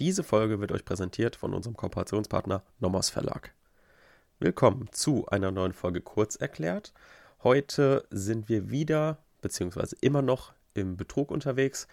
Diese Folge wird euch präsentiert von unserem Kooperationspartner Nomos Verlag. Willkommen zu einer neuen Folge Kurz erklärt. Heute sind wir wieder, beziehungsweise immer noch im Betrug unterwegs.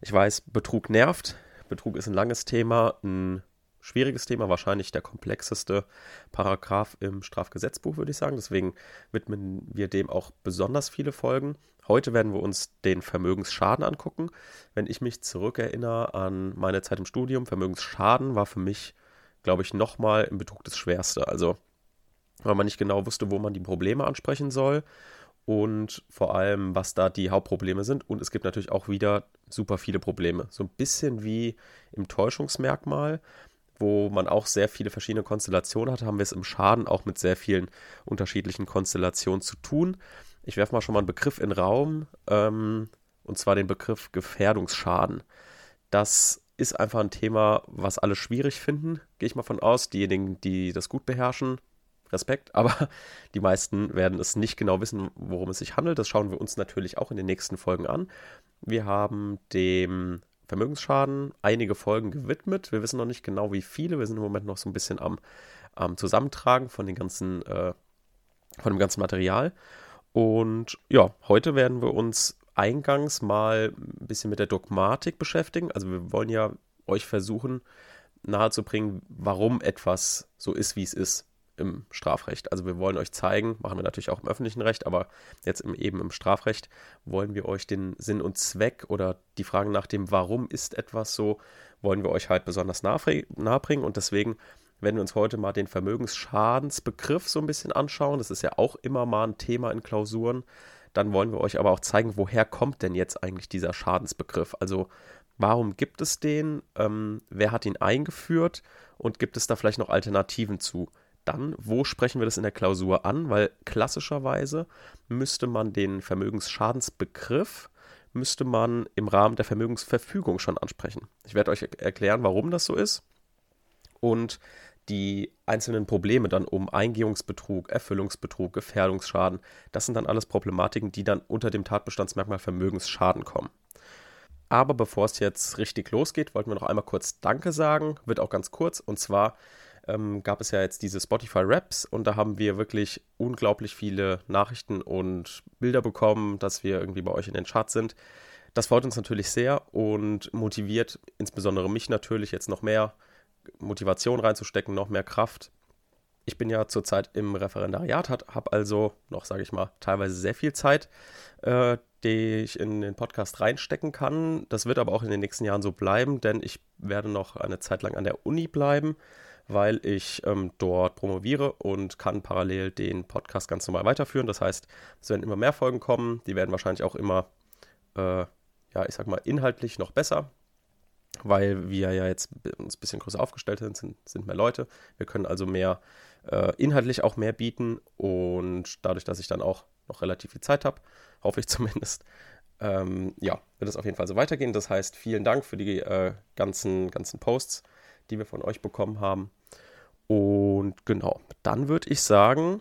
Ich weiß, Betrug nervt. Betrug ist ein langes Thema, ein schwieriges Thema, wahrscheinlich der komplexeste Paragraph im Strafgesetzbuch, würde ich sagen. Deswegen widmen wir dem auch besonders viele Folgen. Heute werden wir uns den Vermögensschaden angucken. Wenn ich mich zurückerinnere an meine Zeit im Studium, Vermögensschaden war für mich, glaube ich, nochmal im Betrug das Schwerste. Also, weil man nicht genau wusste, wo man die Probleme ansprechen soll und vor allem, was da die Hauptprobleme sind. Und es gibt natürlich auch wieder super viele Probleme. So ein bisschen wie im Täuschungsmerkmal, wo man auch sehr viele verschiedene Konstellationen hat, haben wir es im Schaden auch mit sehr vielen unterschiedlichen Konstellationen zu tun. Ich werfe mal schon mal einen Begriff in den Raum, ähm, und zwar den Begriff Gefährdungsschaden. Das ist einfach ein Thema, was alle schwierig finden, gehe ich mal von aus. Diejenigen, die das gut beherrschen, Respekt, aber die meisten werden es nicht genau wissen, worum es sich handelt. Das schauen wir uns natürlich auch in den nächsten Folgen an. Wir haben dem Vermögensschaden einige Folgen gewidmet. Wir wissen noch nicht genau, wie viele. Wir sind im Moment noch so ein bisschen am, am Zusammentragen von den ganzen, äh, von dem ganzen Material. Und ja, heute werden wir uns eingangs mal ein bisschen mit der Dogmatik beschäftigen. Also wir wollen ja euch versuchen nahezubringen, warum etwas so ist, wie es ist im Strafrecht. Also wir wollen euch zeigen, machen wir natürlich auch im öffentlichen Recht, aber jetzt im, eben im Strafrecht wollen wir euch den Sinn und Zweck oder die Frage nach dem, warum ist etwas so, wollen wir euch halt besonders nahebringen und deswegen werden wir uns heute mal den Vermögensschadensbegriff so ein bisschen anschauen. Das ist ja auch immer mal ein Thema in Klausuren. Dann wollen wir euch aber auch zeigen, woher kommt denn jetzt eigentlich dieser Schadensbegriff? Also warum gibt es den? Ähm, wer hat ihn eingeführt? Und gibt es da vielleicht noch Alternativen zu? Dann, wo sprechen wir das in der Klausur an? Weil klassischerweise müsste man den Vermögensschadensbegriff müsste man im Rahmen der Vermögensverfügung schon ansprechen. Ich werde euch erklären, warum das so ist. Und die einzelnen Probleme dann um Eingehungsbetrug, Erfüllungsbetrug, Gefährdungsschaden, das sind dann alles Problematiken, die dann unter dem Tatbestandsmerkmal Vermögensschaden kommen. Aber bevor es jetzt richtig losgeht, wollten wir noch einmal kurz Danke sagen, wird auch ganz kurz. Und zwar ähm, gab es ja jetzt diese Spotify Raps und da haben wir wirklich unglaublich viele Nachrichten und Bilder bekommen, dass wir irgendwie bei euch in den Charts sind. Das freut uns natürlich sehr und motiviert insbesondere mich natürlich jetzt noch mehr Motivation reinzustecken, noch mehr Kraft. Ich bin ja zurzeit im Referendariat, habe also noch, sage ich mal, teilweise sehr viel Zeit, äh, die ich in den Podcast reinstecken kann. Das wird aber auch in den nächsten Jahren so bleiben, denn ich werde noch eine Zeit lang an der Uni bleiben, weil ich ähm, dort promoviere und kann parallel den Podcast ganz normal weiterführen. Das heißt, es werden immer mehr Folgen kommen. Die werden wahrscheinlich auch immer, äh, ja, ich sag mal, inhaltlich noch besser weil wir ja jetzt uns ein bisschen größer aufgestellt sind, sind, sind mehr Leute. Wir können also mehr äh, inhaltlich auch mehr bieten und dadurch, dass ich dann auch noch relativ viel Zeit habe, hoffe ich zumindest, ähm, ja, wird es auf jeden Fall so weitergehen. Das heißt, vielen Dank für die äh, ganzen, ganzen Posts, die wir von euch bekommen haben. Und genau, dann würde ich sagen,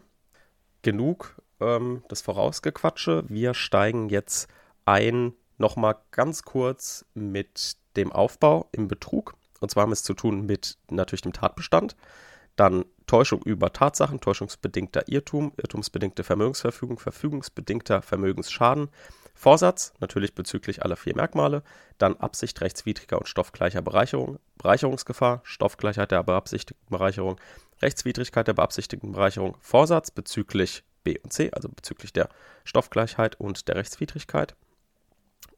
genug ähm, das Vorausgequatsche. Wir steigen jetzt ein, nochmal ganz kurz mit dem Aufbau im Betrug. Und zwar haben wir es zu tun mit natürlich dem Tatbestand, dann Täuschung über Tatsachen, täuschungsbedingter Irrtum, irrtumsbedingte Vermögensverfügung, verfügungsbedingter Vermögensschaden, Vorsatz, natürlich bezüglich aller vier Merkmale, dann Absicht rechtswidriger und stoffgleicher Bereicherung, Bereicherungsgefahr, Stoffgleichheit der beabsichtigten Bereicherung, Rechtswidrigkeit der beabsichtigten Bereicherung, Vorsatz bezüglich B und C, also bezüglich der Stoffgleichheit und der Rechtswidrigkeit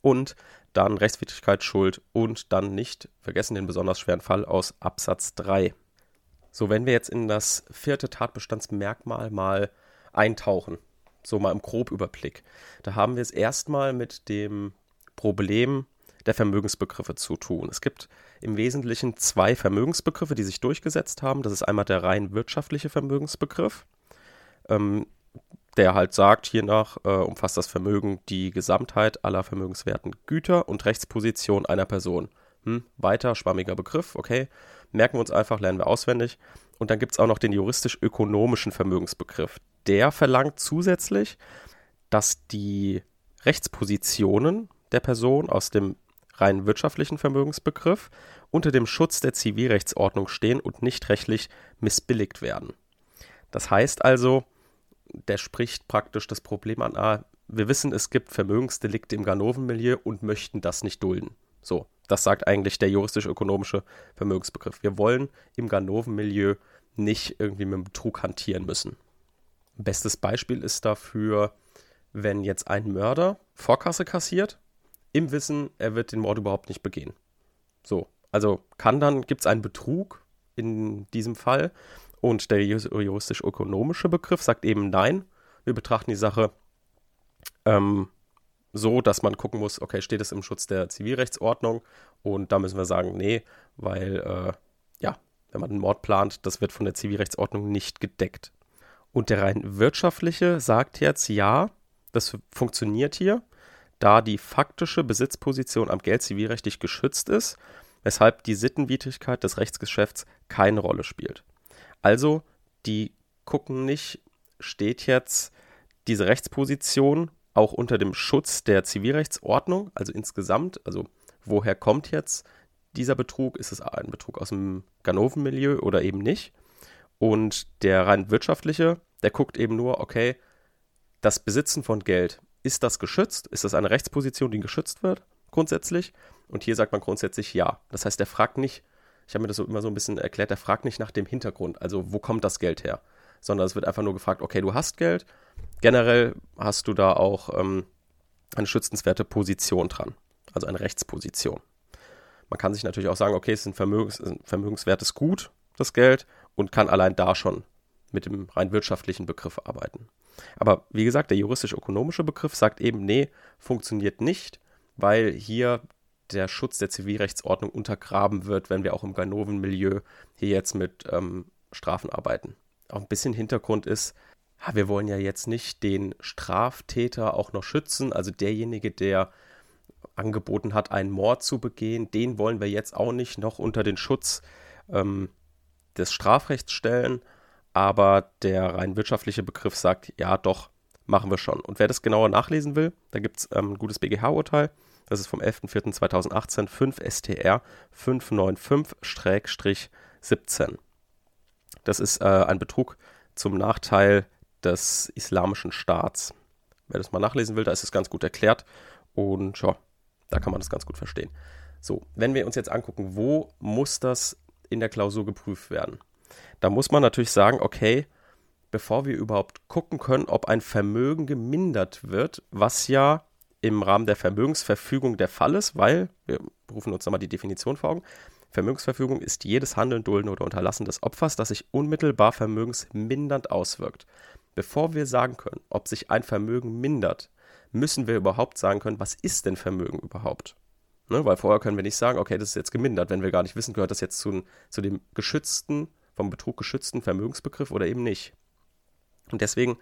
und dann Rechtswidrigkeit, Schuld und dann nicht vergessen den besonders schweren Fall aus Absatz 3. So, wenn wir jetzt in das vierte Tatbestandsmerkmal mal eintauchen, so mal im Grobüberblick, da haben wir es erstmal mit dem Problem der Vermögensbegriffe zu tun. Es gibt im Wesentlichen zwei Vermögensbegriffe, die sich durchgesetzt haben. Das ist einmal der rein wirtschaftliche Vermögensbegriff. Ähm, der halt sagt, hiernach äh, umfasst das Vermögen die Gesamtheit aller vermögenswerten Güter und Rechtsposition einer Person. Hm, weiter, schwammiger Begriff, okay. Merken wir uns einfach, lernen wir auswendig. Und dann gibt es auch noch den juristisch-ökonomischen Vermögensbegriff. Der verlangt zusätzlich, dass die Rechtspositionen der Person aus dem rein wirtschaftlichen Vermögensbegriff unter dem Schutz der Zivilrechtsordnung stehen und nicht rechtlich missbilligt werden. Das heißt also, der spricht praktisch das Problem an, ah, wir wissen, es gibt Vermögensdelikte im Ganoven-Milieu und möchten das nicht dulden. So, das sagt eigentlich der juristisch-ökonomische Vermögensbegriff. Wir wollen im Ganoven-Milieu nicht irgendwie mit Betrug hantieren müssen. Bestes Beispiel ist dafür, wenn jetzt ein Mörder Vorkasse kassiert, im Wissen, er wird den Mord überhaupt nicht begehen. So, also kann dann, gibt es einen Betrug in diesem Fall und der juristisch-ökonomische Begriff sagt eben nein, wir betrachten die Sache ähm, so, dass man gucken muss, okay, steht es im Schutz der Zivilrechtsordnung und da müssen wir sagen, nee, weil äh, ja, wenn man einen Mord plant, das wird von der Zivilrechtsordnung nicht gedeckt. Und der rein wirtschaftliche sagt jetzt, ja, das funktioniert hier, da die faktische Besitzposition am Geld zivilrechtlich geschützt ist, weshalb die Sittenwidrigkeit des Rechtsgeschäfts keine Rolle spielt. Also, die gucken nicht, steht jetzt diese Rechtsposition auch unter dem Schutz der Zivilrechtsordnung, also insgesamt, also woher kommt jetzt dieser Betrug? Ist es ein Betrug aus dem Ganoven-Milieu oder eben nicht? Und der rein wirtschaftliche, der guckt eben nur, okay, das Besitzen von Geld, ist das geschützt? Ist das eine Rechtsposition, die geschützt wird, grundsätzlich? Und hier sagt man grundsätzlich ja. Das heißt, der fragt nicht, ich habe mir das so immer so ein bisschen erklärt, der fragt nicht nach dem Hintergrund, also wo kommt das Geld her? Sondern es wird einfach nur gefragt, okay, du hast Geld, generell hast du da auch ähm, eine schützenswerte Position dran, also eine Rechtsposition. Man kann sich natürlich auch sagen, okay, es ist ein, Vermögens, ein vermögenswertes Gut, das Geld, und kann allein da schon mit dem rein wirtschaftlichen Begriff arbeiten. Aber wie gesagt, der juristisch-ökonomische Begriff sagt eben, nee, funktioniert nicht, weil hier der Schutz der Zivilrechtsordnung untergraben wird, wenn wir auch im Ganoven-Milieu hier jetzt mit ähm, Strafen arbeiten. Auch ein bisschen Hintergrund ist, wir wollen ja jetzt nicht den Straftäter auch noch schützen, also derjenige, der angeboten hat, einen Mord zu begehen, den wollen wir jetzt auch nicht noch unter den Schutz ähm, des Strafrechts stellen, aber der rein wirtschaftliche Begriff sagt, ja doch, machen wir schon. Und wer das genauer nachlesen will, da gibt es ähm, ein gutes BGH-Urteil, das ist vom 11.04.2018, 5 STR 595-17. Das ist äh, ein Betrug zum Nachteil des islamischen Staats. Wer das mal nachlesen will, da ist es ganz gut erklärt und ja, da kann man das ganz gut verstehen. So, wenn wir uns jetzt angucken, wo muss das in der Klausur geprüft werden? Da muss man natürlich sagen, okay, bevor wir überhaupt gucken können, ob ein Vermögen gemindert wird, was ja im Rahmen der Vermögensverfügung der Fall ist, weil, wir rufen uns nochmal die Definition vor Augen, Vermögensverfügung ist jedes Handeln, Dulden oder Unterlassen des Opfers, das sich unmittelbar vermögensmindernd auswirkt. Bevor wir sagen können, ob sich ein Vermögen mindert, müssen wir überhaupt sagen können, was ist denn Vermögen überhaupt? Ne, weil vorher können wir nicht sagen, okay, das ist jetzt gemindert, wenn wir gar nicht wissen, gehört das jetzt zu, zu dem geschützten, vom Betrug geschützten Vermögensbegriff oder eben nicht. Und deswegen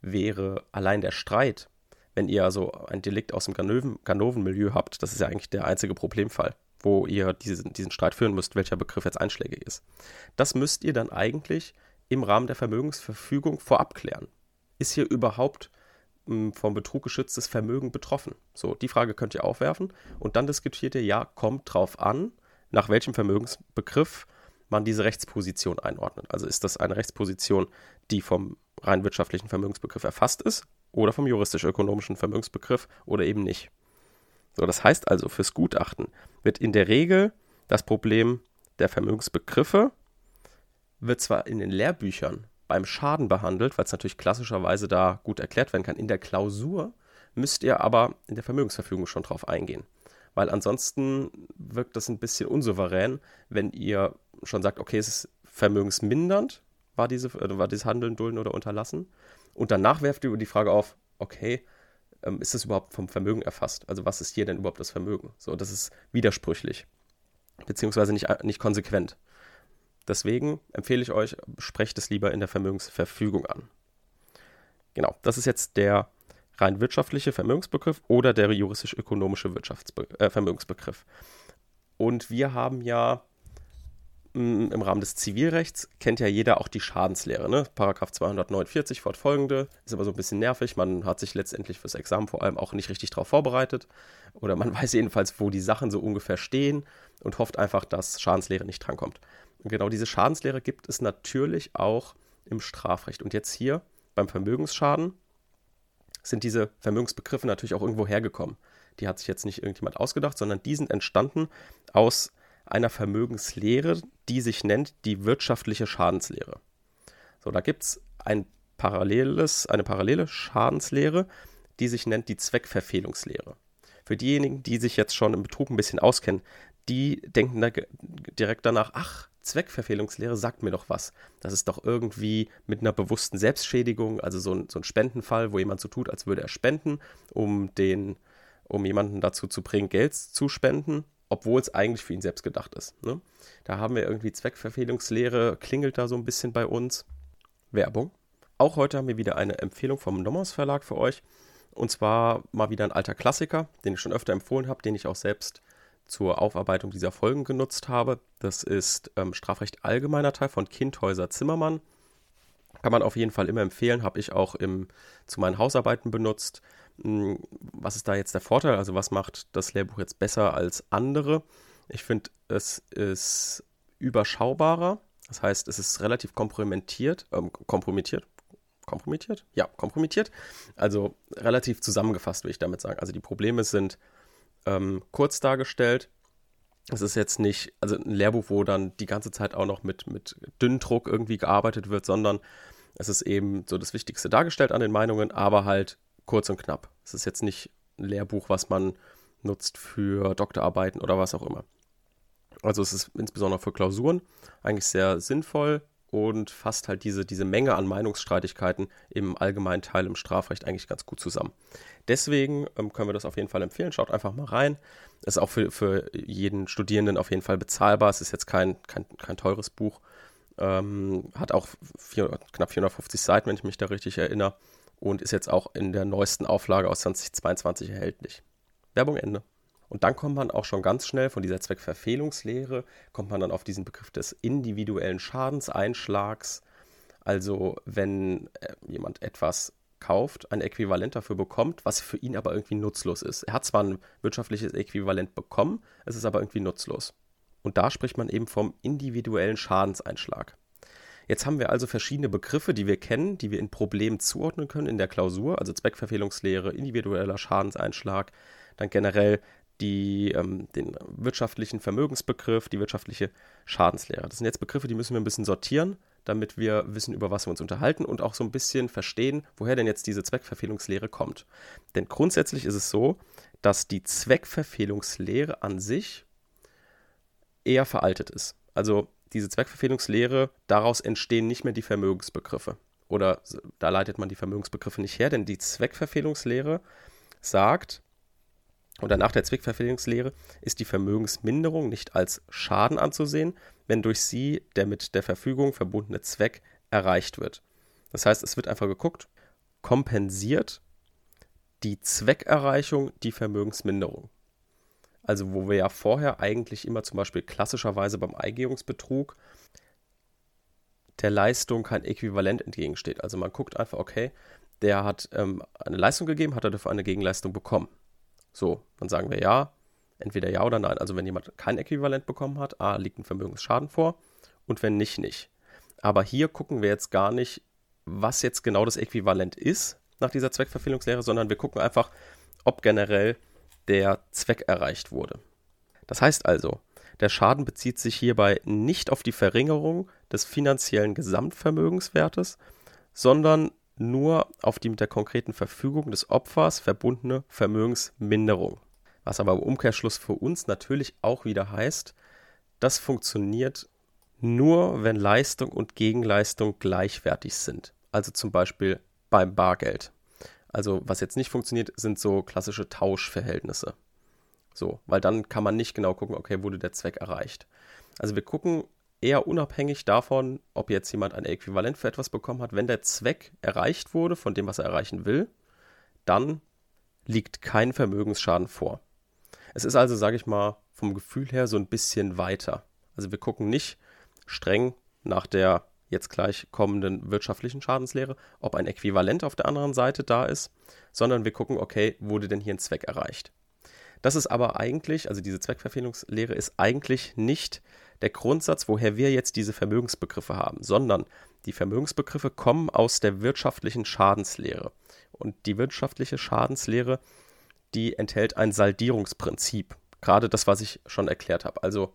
wäre allein der Streit, wenn ihr also ein Delikt aus dem Ganoven-Milieu habt, das ist ja eigentlich der einzige Problemfall, wo ihr diesen, diesen Streit führen müsst, welcher Begriff jetzt einschlägig ist. Das müsst ihr dann eigentlich im Rahmen der Vermögensverfügung vorab klären. Ist hier überhaupt hm, vom Betrug geschütztes Vermögen betroffen? So, die Frage könnt ihr aufwerfen und dann diskutiert ihr, ja, kommt drauf an, nach welchem Vermögensbegriff man diese Rechtsposition einordnet. Also ist das eine Rechtsposition, die vom rein wirtschaftlichen Vermögensbegriff erfasst ist oder vom juristisch-ökonomischen Vermögensbegriff oder eben nicht. So, das heißt also, fürs Gutachten wird in der Regel das Problem der Vermögensbegriffe wird zwar in den Lehrbüchern beim Schaden behandelt, weil es natürlich klassischerweise da gut erklärt werden kann. In der Klausur müsst ihr aber in der Vermögensverfügung schon drauf eingehen. Weil ansonsten wirkt das ein bisschen unsouverän, wenn ihr schon sagt, okay, es ist vermögensmindernd, war, diese, äh, war dieses Handeln, Dulden oder Unterlassen. Und danach werft ihr die Frage auf, okay, ähm, ist das überhaupt vom Vermögen erfasst? Also was ist hier denn überhaupt das Vermögen? So, das ist widersprüchlich, beziehungsweise nicht, nicht konsequent. Deswegen empfehle ich euch, sprecht es lieber in der Vermögensverfügung an. Genau, das ist jetzt der rein wirtschaftliche Vermögensbegriff oder der juristisch-ökonomische äh, Vermögensbegriff. Und wir haben ja im Rahmen des Zivilrechts kennt ja jeder auch die Schadenslehre. Ne? Paragraph 249 fortfolgende ist aber so ein bisschen nervig. Man hat sich letztendlich fürs Examen vor allem auch nicht richtig darauf vorbereitet. Oder man weiß jedenfalls, wo die Sachen so ungefähr stehen und hofft einfach, dass Schadenslehre nicht drankommt. Und genau diese Schadenslehre gibt es natürlich auch im Strafrecht. Und jetzt hier beim Vermögensschaden sind diese Vermögensbegriffe natürlich auch irgendwo hergekommen. Die hat sich jetzt nicht irgendjemand ausgedacht, sondern die sind entstanden aus einer Vermögenslehre, die sich nennt die wirtschaftliche Schadenslehre. So, da gibt es ein paralleles, eine parallele Schadenslehre, die sich nennt die Zweckverfehlungslehre. Für diejenigen, die sich jetzt schon im Betrug ein bisschen auskennen, die denken da direkt danach, ach, Zweckverfehlungslehre sagt mir doch was. Das ist doch irgendwie mit einer bewussten Selbstschädigung, also so ein, so ein Spendenfall, wo jemand so tut, als würde er spenden, um den, um jemanden dazu zu bringen, Geld zu spenden obwohl es eigentlich für ihn selbst gedacht ist. Ne? Da haben wir irgendwie Zweckverfehlungslehre, klingelt da so ein bisschen bei uns. Werbung. Auch heute haben wir wieder eine Empfehlung vom Nommers Verlag für euch. Und zwar mal wieder ein alter Klassiker, den ich schon öfter empfohlen habe, den ich auch selbst zur Aufarbeitung dieser Folgen genutzt habe. Das ist ähm, Strafrecht allgemeiner Teil von Kindhäuser Zimmermann. Kann man auf jeden Fall immer empfehlen, habe ich auch im, zu meinen Hausarbeiten benutzt. Hm, was ist da jetzt der Vorteil? Also was macht das Lehrbuch jetzt besser als andere? Ich finde, es ist überschaubarer. Das heißt, es ist relativ kompromittiert, ähm, kompromittiert, kompromittiert? Ja, kompromittiert. Also relativ zusammengefasst, will ich damit sagen. Also die Probleme sind ähm, kurz dargestellt. Es ist jetzt nicht, also ein Lehrbuch, wo dann die ganze Zeit auch noch mit, mit Dünndruck irgendwie gearbeitet wird, sondern es ist eben so das Wichtigste dargestellt an den Meinungen, aber halt kurz und knapp. Es ist jetzt nicht ein Lehrbuch, was man nutzt für Doktorarbeiten oder was auch immer. Also es ist insbesondere für Klausuren eigentlich sehr sinnvoll und fasst halt diese, diese Menge an Meinungsstreitigkeiten im allgemeinen Teil im Strafrecht eigentlich ganz gut zusammen. Deswegen ähm, können wir das auf jeden Fall empfehlen. Schaut einfach mal rein. Ist auch für, für jeden Studierenden auf jeden Fall bezahlbar. Es ist jetzt kein, kein, kein teures Buch. Ähm, hat auch vier, knapp 450 Seiten, wenn ich mich da richtig erinnere und ist jetzt auch in der neuesten Auflage aus 2022 erhältlich. Werbung Ende. Und dann kommt man auch schon ganz schnell von dieser Zweckverfehlungslehre, kommt man dann auf diesen Begriff des individuellen Schadenseinschlags. Also wenn äh, jemand etwas kauft, ein Äquivalent dafür bekommt, was für ihn aber irgendwie nutzlos ist. Er hat zwar ein wirtschaftliches Äquivalent bekommen, es ist aber irgendwie nutzlos. Und da spricht man eben vom individuellen Schadenseinschlag. Jetzt haben wir also verschiedene Begriffe, die wir kennen, die wir in Problemen zuordnen können in der Klausur, also Zweckverfehlungslehre, individueller Schadenseinschlag, dann generell die, ähm, den wirtschaftlichen Vermögensbegriff, die wirtschaftliche Schadenslehre. Das sind jetzt Begriffe, die müssen wir ein bisschen sortieren, damit wir wissen, über was wir uns unterhalten und auch so ein bisschen verstehen, woher denn jetzt diese Zweckverfehlungslehre kommt. Denn grundsätzlich ist es so, dass die Zweckverfehlungslehre an sich eher veraltet ist. Also diese Zweckverfehlungslehre, daraus entstehen nicht mehr die Vermögensbegriffe. Oder da leitet man die Vermögensbegriffe nicht her, denn die Zweckverfehlungslehre sagt, oder nach der Zweckverfehlungslehre ist die Vermögensminderung nicht als Schaden anzusehen, wenn durch sie der mit der Verfügung verbundene Zweck erreicht wird. Das heißt, es wird einfach geguckt, kompensiert die Zweckerreichung die Vermögensminderung. Also wo wir ja vorher eigentlich immer zum Beispiel klassischerweise beim Eingehungsbetrug der Leistung kein Äquivalent entgegensteht. Also man guckt einfach, okay, der hat ähm, eine Leistung gegeben, hat er dafür eine Gegenleistung bekommen. So, dann sagen wir ja, entweder ja oder nein. Also wenn jemand kein Äquivalent bekommen hat, A, liegt ein Vermögensschaden vor und wenn nicht, nicht. Aber hier gucken wir jetzt gar nicht, was jetzt genau das Äquivalent ist nach dieser Zweckverfehlungslehre, sondern wir gucken einfach, ob generell der Zweck erreicht wurde. Das heißt also, der Schaden bezieht sich hierbei nicht auf die Verringerung des finanziellen Gesamtvermögenswertes, sondern nur auf die mit der konkreten Verfügung des Opfers verbundene Vermögensminderung. Was aber im Umkehrschluss für uns natürlich auch wieder heißt, das funktioniert nur, wenn Leistung und Gegenleistung gleichwertig sind. Also zum Beispiel beim Bargeld. Also was jetzt nicht funktioniert, sind so klassische Tauschverhältnisse. So, weil dann kann man nicht genau gucken, okay, wurde der Zweck erreicht. Also wir gucken eher unabhängig davon, ob jetzt jemand ein Äquivalent für etwas bekommen hat. Wenn der Zweck erreicht wurde von dem, was er erreichen will, dann liegt kein Vermögensschaden vor. Es ist also, sage ich mal, vom Gefühl her so ein bisschen weiter. Also wir gucken nicht, streng nach der jetzt gleich kommenden wirtschaftlichen Schadenslehre, ob ein Äquivalent auf der anderen Seite da ist, sondern wir gucken, okay, wurde denn hier ein Zweck erreicht? Das ist aber eigentlich, also diese Zweckverfehlungslehre ist eigentlich nicht der Grundsatz, woher wir jetzt diese Vermögensbegriffe haben, sondern die Vermögensbegriffe kommen aus der wirtschaftlichen Schadenslehre. Und die wirtschaftliche Schadenslehre, die enthält ein Saldierungsprinzip. Gerade das, was ich schon erklärt habe. Also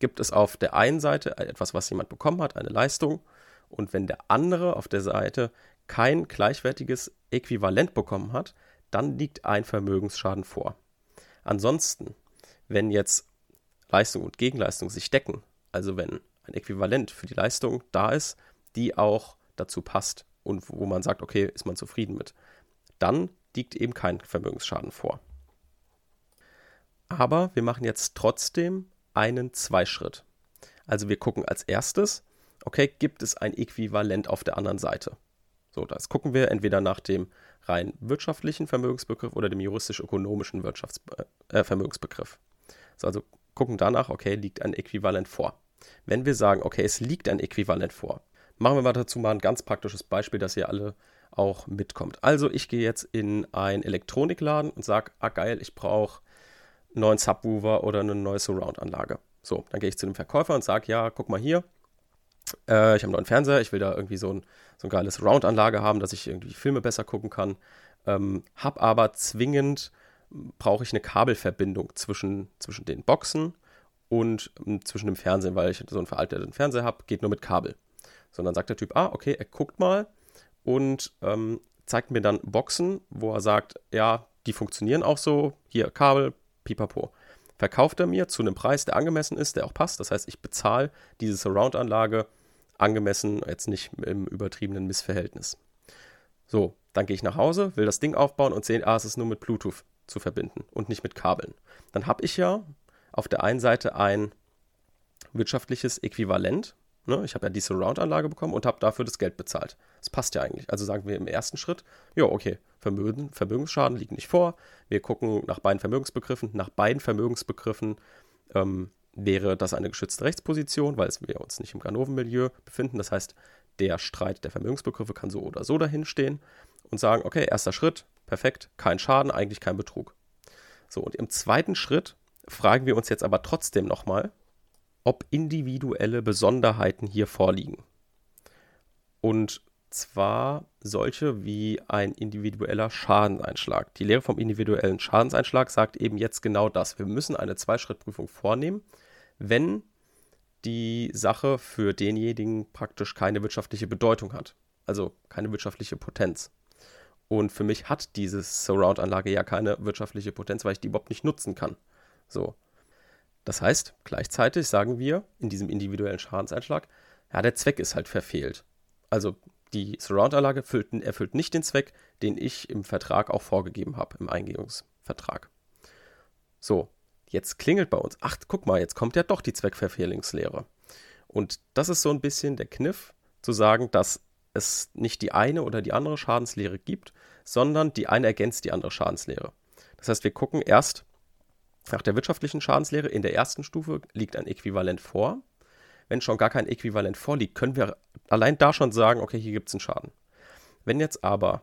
gibt es auf der einen Seite etwas, was jemand bekommen hat, eine Leistung. Und wenn der andere auf der Seite kein gleichwertiges Äquivalent bekommen hat, dann liegt ein Vermögensschaden vor. Ansonsten, wenn jetzt Leistung und Gegenleistung sich decken, also wenn ein Äquivalent für die Leistung da ist, die auch dazu passt und wo man sagt, okay, ist man zufrieden mit, dann liegt eben kein Vermögensschaden vor. Aber wir machen jetzt trotzdem einen Zweischritt. Also wir gucken als erstes, okay, gibt es ein Äquivalent auf der anderen Seite? So, das gucken wir entweder nach dem rein wirtschaftlichen Vermögensbegriff oder dem juristisch-ökonomischen äh, Vermögensbegriff. So, also gucken danach, okay, liegt ein Äquivalent vor. Wenn wir sagen, okay, es liegt ein Äquivalent vor, machen wir mal dazu mal ein ganz praktisches Beispiel, dass ihr alle auch mitkommt. Also ich gehe jetzt in einen Elektronikladen und sage, ah geil, ich brauche neuen Subwoofer oder eine neue Surround-Anlage. So, dann gehe ich zu dem Verkäufer und sage, ja, guck mal hier, äh, ich habe einen neuen Fernseher, ich will da irgendwie so ein, so ein geiles Surround-Anlage haben, dass ich irgendwie Filme besser gucken kann. Ähm, hab aber zwingend, brauche ich eine Kabelverbindung zwischen, zwischen den Boxen und ähm, zwischen dem Fernsehen, weil ich so einen veralteten Fernseher habe, geht nur mit Kabel. Sondern sagt der Typ, ah, okay, er guckt mal und ähm, zeigt mir dann Boxen, wo er sagt, ja, die funktionieren auch so, hier Kabel, pipapo. Verkauft er mir zu einem Preis, der angemessen ist, der auch passt. Das heißt, ich bezahle diese Surround-Anlage angemessen, jetzt nicht im übertriebenen Missverhältnis. So, dann gehe ich nach Hause, will das Ding aufbauen und sehe, ah, es ist nur mit Bluetooth zu verbinden und nicht mit Kabeln. Dann habe ich ja auf der einen Seite ein wirtschaftliches Äquivalent. Ne? Ich habe ja die Surround-Anlage bekommen und habe dafür das Geld bezahlt. Das passt ja eigentlich. Also sagen wir im ersten Schritt, ja, okay, Vermögen, Vermögensschaden liegt nicht vor. Wir gucken nach beiden Vermögensbegriffen. Nach beiden Vermögensbegriffen ähm, wäre das eine geschützte Rechtsposition, weil wir uns nicht im Ganoven-Milieu befinden. Das heißt, der Streit der Vermögensbegriffe kann so oder so dahinstehen und sagen, okay, erster Schritt, perfekt, kein Schaden, eigentlich kein Betrug. So, und im zweiten Schritt fragen wir uns jetzt aber trotzdem nochmal, ob individuelle Besonderheiten hier vorliegen. Und zwar solche wie ein individueller Schadeneinschlag. Die Lehre vom individuellen Schadenseinschlag sagt eben jetzt genau das. Wir müssen eine Zweischrittprüfung vornehmen, wenn die Sache für denjenigen praktisch keine wirtschaftliche Bedeutung hat, also keine wirtschaftliche Potenz. Und für mich hat diese Surround-Anlage ja keine wirtschaftliche Potenz, weil ich die überhaupt nicht nutzen kann. So. Das heißt, gleichzeitig sagen wir in diesem individuellen Schadenseinschlag, ja, der Zweck ist halt verfehlt. Also die Surround-Anlage erfüllt nicht den Zweck, den ich im Vertrag auch vorgegeben habe, im Eingehungsvertrag. So, jetzt klingelt bei uns. Ach, guck mal, jetzt kommt ja doch die Zweckverfehlungslehre. Und das ist so ein bisschen der Kniff, zu sagen, dass es nicht die eine oder die andere Schadenslehre gibt, sondern die eine ergänzt die andere Schadenslehre. Das heißt, wir gucken erst nach der wirtschaftlichen Schadenslehre. In der ersten Stufe liegt ein Äquivalent vor. Wenn schon gar kein Äquivalent vorliegt, können wir allein da schon sagen, okay, hier gibt es einen Schaden. Wenn jetzt aber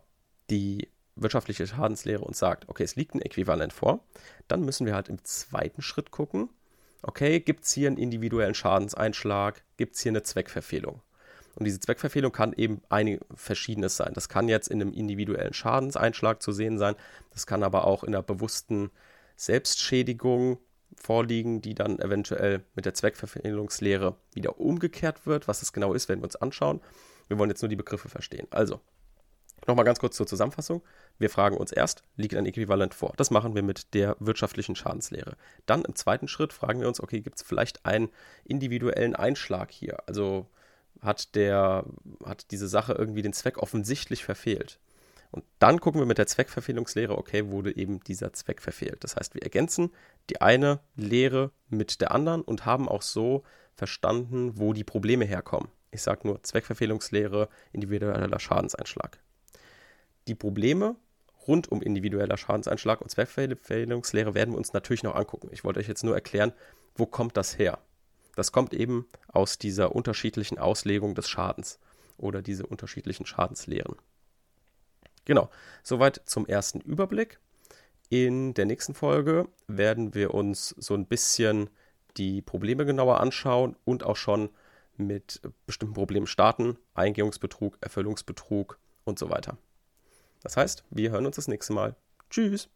die wirtschaftliche Schadenslehre uns sagt, okay, es liegt ein Äquivalent vor, dann müssen wir halt im zweiten Schritt gucken, okay, gibt es hier einen individuellen Schadenseinschlag, gibt es hier eine Zweckverfehlung. Und diese Zweckverfehlung kann eben einige verschiedenes sein. Das kann jetzt in einem individuellen Schadenseinschlag zu sehen sein, das kann aber auch in einer bewussten Selbstschädigung vorliegen, die dann eventuell mit der Zweckverfehlungslehre wieder umgekehrt wird. Was das genau ist, werden wir uns anschauen. Wir wollen jetzt nur die Begriffe verstehen. Also, nochmal ganz kurz zur Zusammenfassung. Wir fragen uns erst, liegt ein Äquivalent vor? Das machen wir mit der wirtschaftlichen Schadenslehre. Dann im zweiten Schritt fragen wir uns, okay, gibt es vielleicht einen individuellen Einschlag hier? Also hat der, hat diese Sache irgendwie den Zweck offensichtlich verfehlt? Und dann gucken wir mit der Zweckverfehlungslehre, okay, wurde eben dieser Zweck verfehlt. Das heißt, wir ergänzen die eine Lehre mit der anderen und haben auch so verstanden, wo die Probleme herkommen. Ich sage nur Zweckverfehlungslehre, individueller Schadenseinschlag. Die Probleme rund um individueller Schadenseinschlag und Zweckverfehlungslehre werden wir uns natürlich noch angucken. Ich wollte euch jetzt nur erklären, wo kommt das her? Das kommt eben aus dieser unterschiedlichen Auslegung des Schadens oder diese unterschiedlichen Schadenslehren. Genau, soweit zum ersten Überblick. In der nächsten Folge werden wir uns so ein bisschen die Probleme genauer anschauen und auch schon mit bestimmten Problemen starten. Eingehungsbetrug, Erfüllungsbetrug und so weiter. Das heißt, wir hören uns das nächste Mal. Tschüss!